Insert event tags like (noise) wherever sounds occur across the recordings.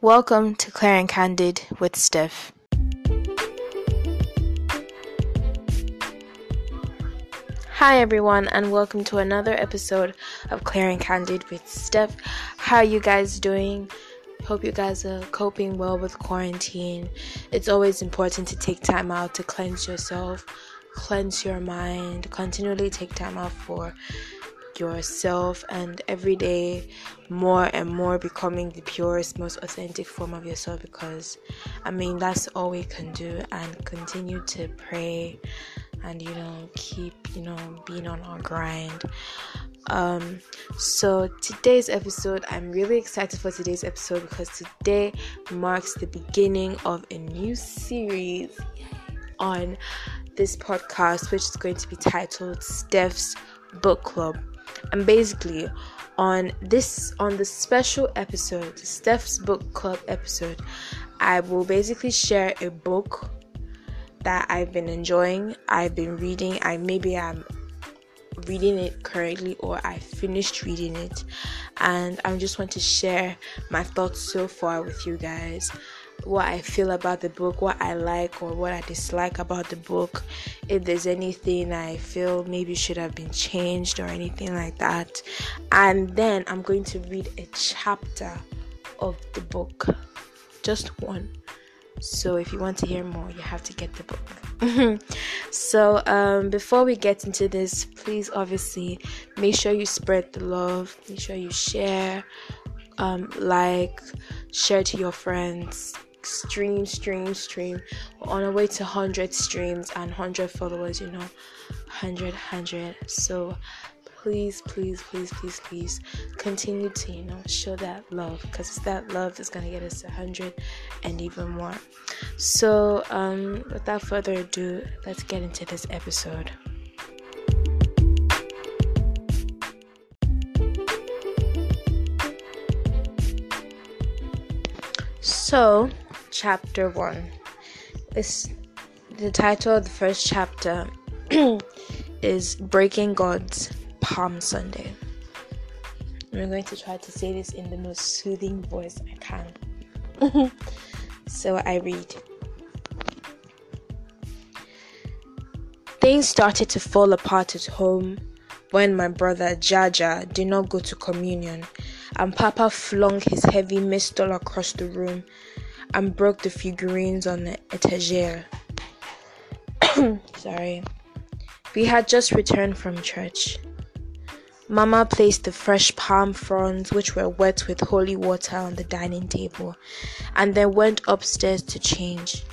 Welcome to Clear and Candid with Steph. Hi everyone and welcome to another episode of Clear and Candid with Steph. How are you guys doing? Hope you guys are coping well with quarantine. It's always important to take time out to cleanse yourself, cleanse your mind, continually take time out for yourself and every day more and more becoming the purest most authentic form of yourself because i mean that's all we can do and continue to pray and you know keep you know being on our grind. Um so today's episode i'm really excited for today's episode because today marks the beginning of a new series on this podcast which is going to be titled steph's book club and basically on this on the special episode steph's book club episode i will basically share a book that i've been enjoying i've been reading i maybe i'm reading it currently or i finished reading it and i just want to share my thoughts so far with you guys what I feel about the book, what I like or what I dislike about the book, if there's anything I feel maybe should have been changed or anything like that. And then I'm going to read a chapter of the book, just one. So if you want to hear more, you have to get the book. (laughs) so um, before we get into this, please obviously make sure you spread the love, make sure you share, um, like, share to your friends, stream, stream, stream. We're on our way to 100 streams and 100 followers, you know, 100, 100. So please, please, please, please, please continue to, you know, show that love because it's that love that's going to get us to 100 and even more. So, um, without further ado, let's get into this episode. So, chapter 1 is the title of the first chapter (clears throat) is Breaking God's Palm Sunday. I'm going to try to say this in the most soothing voice I can. (laughs) so I read. Things started to fall apart at home when my brother Jaja did not go to communion, and Papa flung his heavy missal across the room and broke the figurines on the etagere. (coughs) Sorry. We had just returned from church. Mama placed the fresh palm fronds, which were wet with holy water, on the dining table, and then went upstairs to change.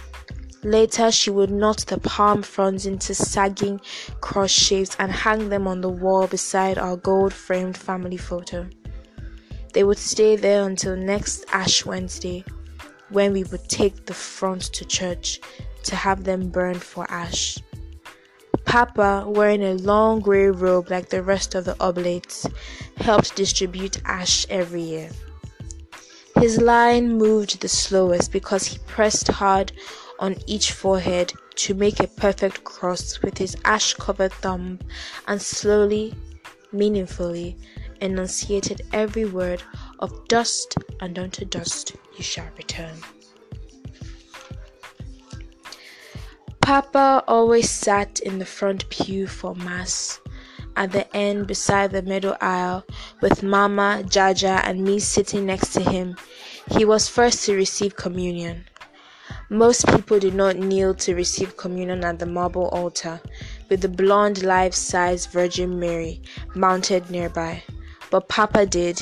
Later, she would knot the palm fronds into sagging cross shapes and hang them on the wall beside our gold framed family photo. They would stay there until next Ash Wednesday, when we would take the front to church to have them burned for ash. Papa, wearing a long grey robe like the rest of the oblates, helped distribute ash every year. His line moved the slowest because he pressed hard on each forehead to make a perfect cross with his ash covered thumb and slowly, meaningfully enunciated every word of dust and unto dust you shall return. Papa always sat in the front pew for Mass, at the end beside the middle aisle, with Mama, Jaja, and me sitting next to him. He was first to receive communion. Most people did not kneel to receive communion at the marble altar, with the blonde life size Virgin Mary mounted nearby, but Papa did.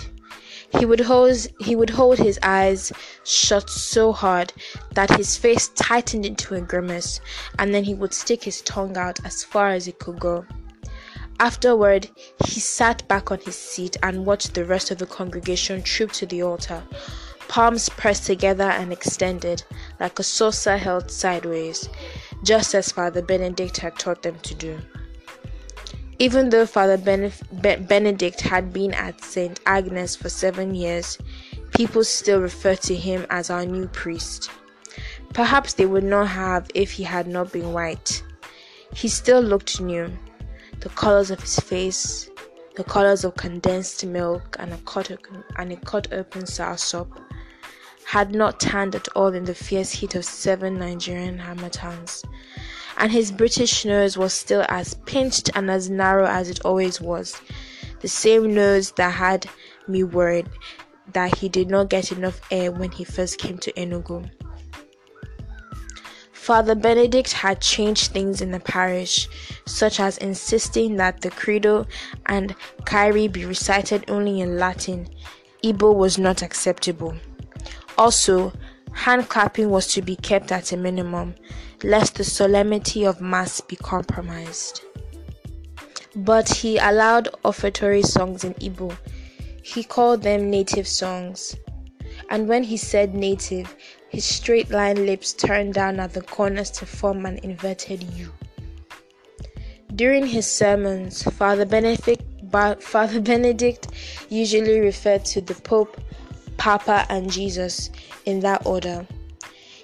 He would hold he would hold his eyes shut so hard that his face tightened into a grimace, and then he would stick his tongue out as far as it could go. Afterward, he sat back on his seat and watched the rest of the congregation troop to the altar, palms pressed together and extended, like a saucer held sideways, just as Father Benedict had taught them to do. Even though Father Benedict had been at St. Agnes for seven years, people still refer to him as our new priest. Perhaps they would not have if he had not been white. He still looked new. The colors of his face, the colors of condensed milk and a cut, and a cut open soursop, had not tanned at all in the fierce heat of seven Nigerian harmattans, and his British nose was still as pinched and as narrow as it always was, the same nose that had me worried that he did not get enough air when he first came to Enugu. Father Benedict had changed things in the parish, such as insisting that the Credo and Kyrie be recited only in Latin. Igbo was not acceptable. Also, hand clapping was to be kept at a minimum, lest the solemnity of Mass be compromised. But he allowed offertory songs in Igbo. He called them native songs. And when he said native, his straight line lips turned down at the corners to form an inverted U. During his sermons, Father Benedict, Father Benedict usually referred to the Pope, Papa, and Jesus in that order.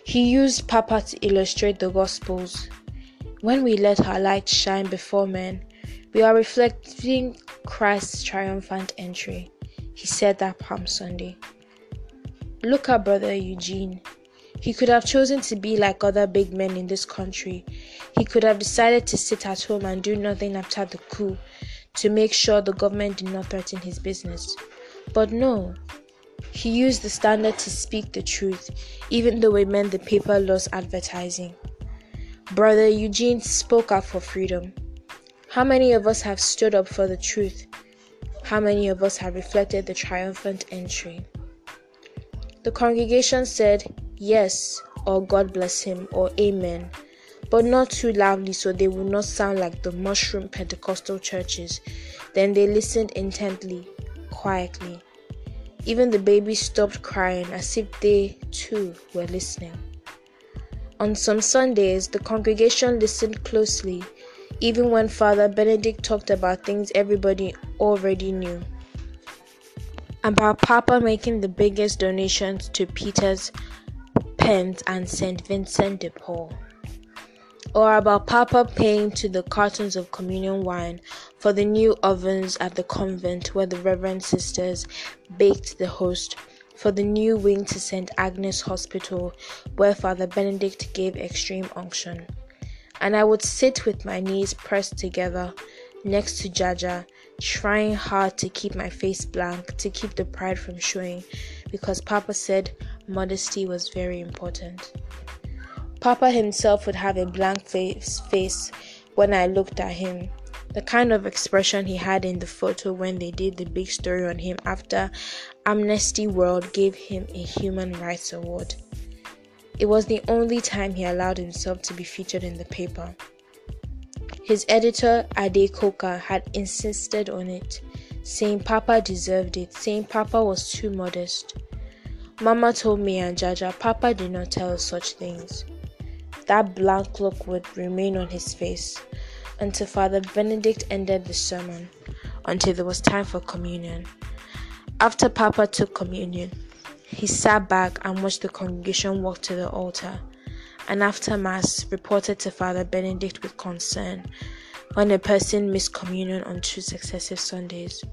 He used Papa to illustrate the Gospels. When we let our light shine before men, we are reflecting Christ's triumphant entry. He said that Palm Sunday. Look at Brother Eugene. He could have chosen to be like other big men in this country. He could have decided to sit at home and do nothing after the coup to make sure the government did not threaten his business. But no, he used the standard to speak the truth, even though it meant the paper lost advertising. Brother Eugene spoke up for freedom. How many of us have stood up for the truth? How many of us have reflected the triumphant entry? The congregation said yes, or God bless him, or amen, but not too loudly so they would not sound like the mushroom Pentecostal churches. Then they listened intently, quietly. Even the babies stopped crying as if they too were listening. On some Sundays, the congregation listened closely, even when Father Benedict talked about things everybody already knew about Papa making the biggest donations to Peter's Pence and St. Vincent de Paul, or about Papa paying to the cartons of communion wine for the new ovens at the convent where the Reverend Sisters baked the host, for the new wing to St. Agnes Hospital where Father Benedict gave extreme unction. And I would sit with my knees pressed together next to Jaja trying hard to keep my face blank, to keep the pride from showing, because Papa said modesty was very important. Papa himself would have a blank face, face when I looked at him. The kind of expression he had in the photo when they did the big story on him after Amnesty World gave him a Human Rights Award. It was the only time he allowed himself to be featured in the paper. His editor, Ade Coker, had insisted on it, saying Papa deserved it, saying Papa was too modest. Mama told me and Jaja Papa did not tell us such things. That blank look would remain on his face until Father Benedict ended the sermon, until there was time for communion. After Papa took communion, he sat back and watched the congregation walk to the altar and after Mass reported to Father Benedict with concern when a person missed communion on two successive Sundays.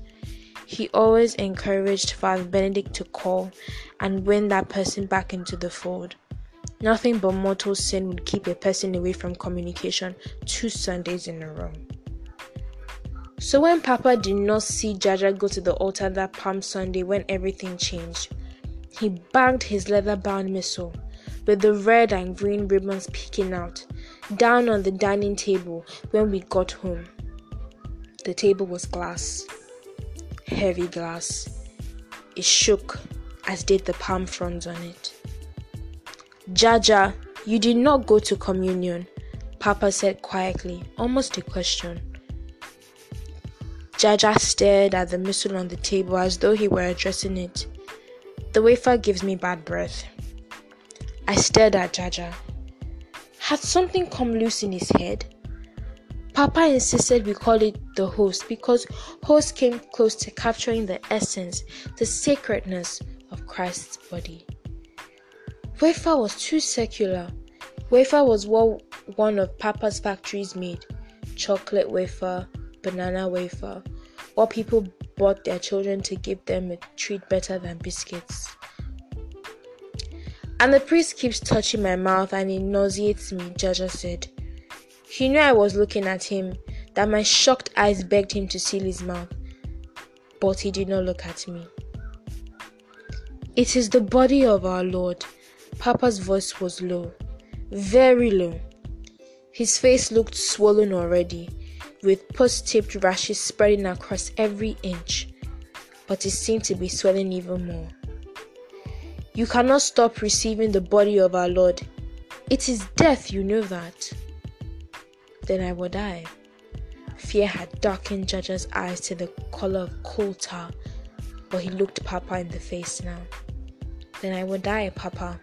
He always encouraged Father Benedict to call and win that person back into the fold. Nothing but mortal sin would keep a person away from communication two Sundays in a row. So when Papa did not see Jaja go to the altar that Palm Sunday when everything changed, he banged his leather bound missal with the red and green ribbons peeking out, down on the dining table when we got home. The table was glass, heavy glass. It shook, as did the palm fronds on it. Jaja, you did not go to communion, Papa said quietly, almost a question. Jaja stared at the missal on the table as though he were addressing it. The wafer gives me bad breath. I stared at Jaja. Had something come loose in his head? Papa insisted we call it the host because host came close to capturing the essence, the sacredness of Christ's body. Wafer was too secular. Wafer was what one of Papa's factories made chocolate wafer, banana wafer, what people bought their children to give them a treat better than biscuits. And the priest keeps touching my mouth and it nauseates me, Jaja said. He knew I was looking at him, that my shocked eyes begged him to seal his mouth. But he did not look at me. It is the body of our Lord. Papa's voice was low, very low. His face looked swollen already, with pus tipped rashes spreading across every inch, but it seemed to be swelling even more. You cannot stop receiving the body of our Lord. It is death, you know that. Then I would die. Fear had darkened Jaja's eyes to the color of coal tar, but he looked Papa in the face now. Then I would die, Papa.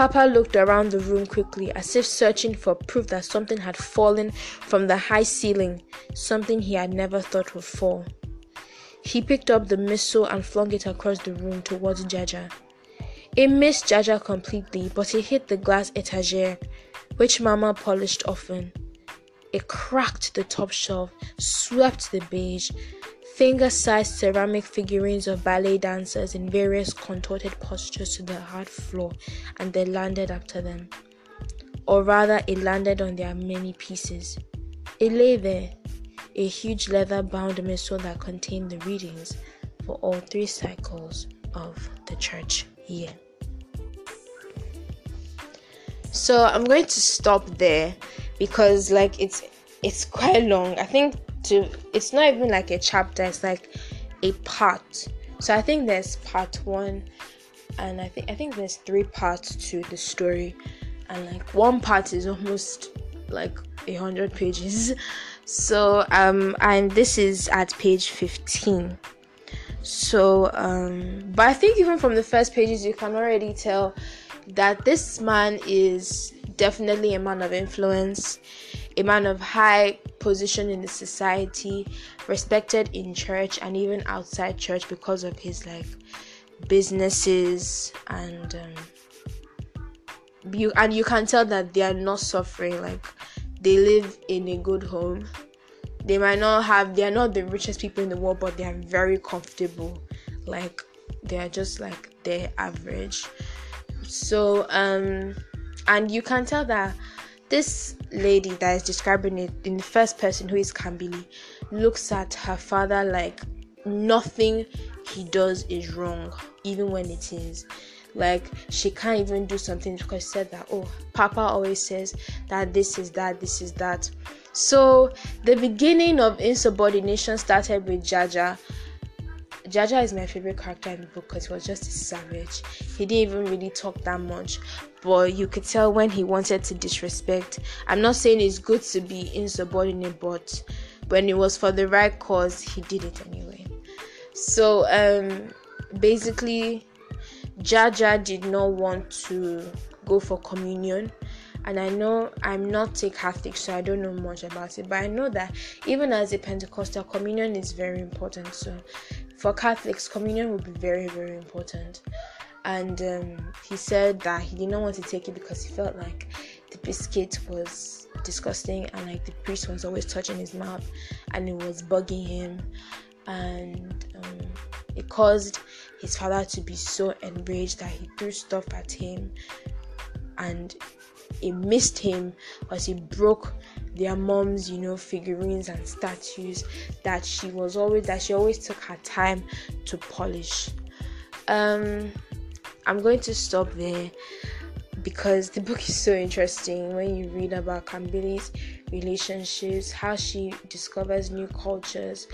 Papa looked around the room quickly, as if searching for proof that something had fallen from the high ceiling, something he had never thought would fall. He picked up the missal and flung it across the room towards Jaja. It missed Jaja completely, but it hit the glass etagere, which Mama polished often. It cracked the top shelf, swept the beige, finger sized ceramic figurines of ballet dancers in various contorted postures to the hard floor, and they landed after them. Or rather, it landed on their many pieces. It lay there, a huge leather bound missal that contained the readings for all three cycles of the church year. So I'm going to stop there because like it's it's quite long. I think to it's not even like a chapter it's like a part. So i think there's part one and i think i think there's three parts to the story. And like one part is almost like a hundred pages. (laughs) So um and this is at page 15 so um but i think even from the first pages you can already tell that this man is definitely a man of influence a man of high position in the society, respected in church and even outside church because of his like businesses and um, you and you can tell that they are not suffering like they live in a good home. They might not have they are not the richest people in the world but they are very comfortable. Like they are just like their average. So um and you can tell that this lady that is describing it in the first person, who is Kambili, looks at her father like nothing he does is wrong, even when it is. Like she can't even do something because she said that, oh, Papa always says that this is that, this is that. So the beginning of insubordination started with Jaja. Jaja is my favorite character in the book because he was just a savage. He didn't even really talk that much, but you could tell when he wanted to disrespect. I'm not saying it's good to be insubordinate, but when it was for the right cause, he did it anyway. So um, basically, Jaja did not want to go for communion. And I know I'm not a Catholic, so I don't know much about it. But I know that even as a Pentecostal, communion is very important. So for Catholics, communion will be very, very important. And um, he said that he did not want to take it because he felt like the biscuit was disgusting and like the priest was always touching his mouth and it was bugging him. And um, it caused his father to be so enraged that he threw stuff at him and it missed him because he broke their mom's you know figurines and statues that she was always that she always took her time to polish um I'm going to stop there because the book is so interesting when you read about Kambili's relationships, how she discovers new cultures,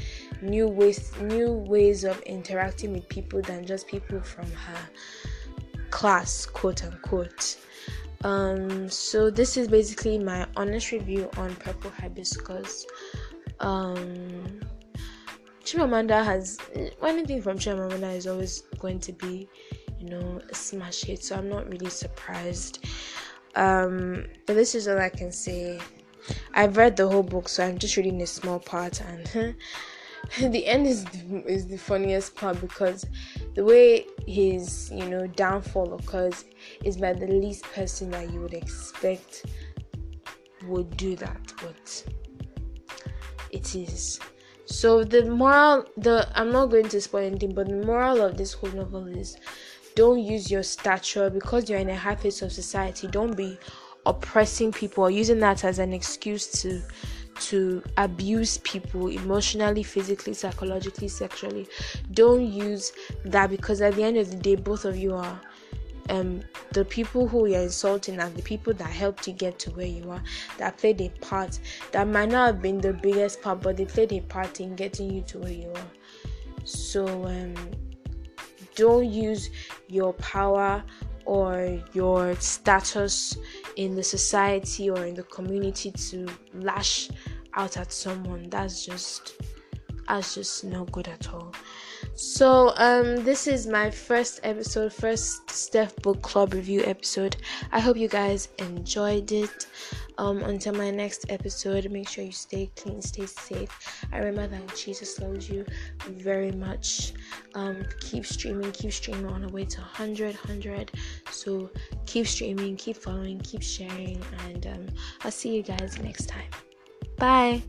new ways new ways of interacting with people than just people from her class, quote unquote. Um, so this is basically my honest review on Purple Hibiscus. Um, Chimamanda has anything from Chimamanda is always going to be you know, smash hit. So I'm not really surprised. Um, but this is all I can say. I've read the whole book, so I'm just reading a small part, and (laughs) the end is the, is the funniest part because the way his you know downfall occurs is by the least person that you would expect would do that, but it is. So the moral, the I'm not going to spoil anything, but the moral of this whole novel is don't use your stature because you're in a high place of society don't be oppressing people or using that as an excuse to to abuse people emotionally, physically, psychologically, sexually. Don't use that because at the end of the day, both of you are um, the people who you're insulting and the people that helped you get to where you are that played a part that might not have been the biggest part but they played a part in getting you to where you are so um, don't use your power or your status in the society or in the community to lash out at someone that's just that's just no good at all so um this is my first episode first steph book club review episode. I hope you guys enjoyed it. Um until my next episode make sure you stay clean stay safe. I remember that jesus loves you very much. Um keep streaming keep streaming on the way to 100 100 so keep streaming keep following keep sharing and um i'll see you guys next time. Bye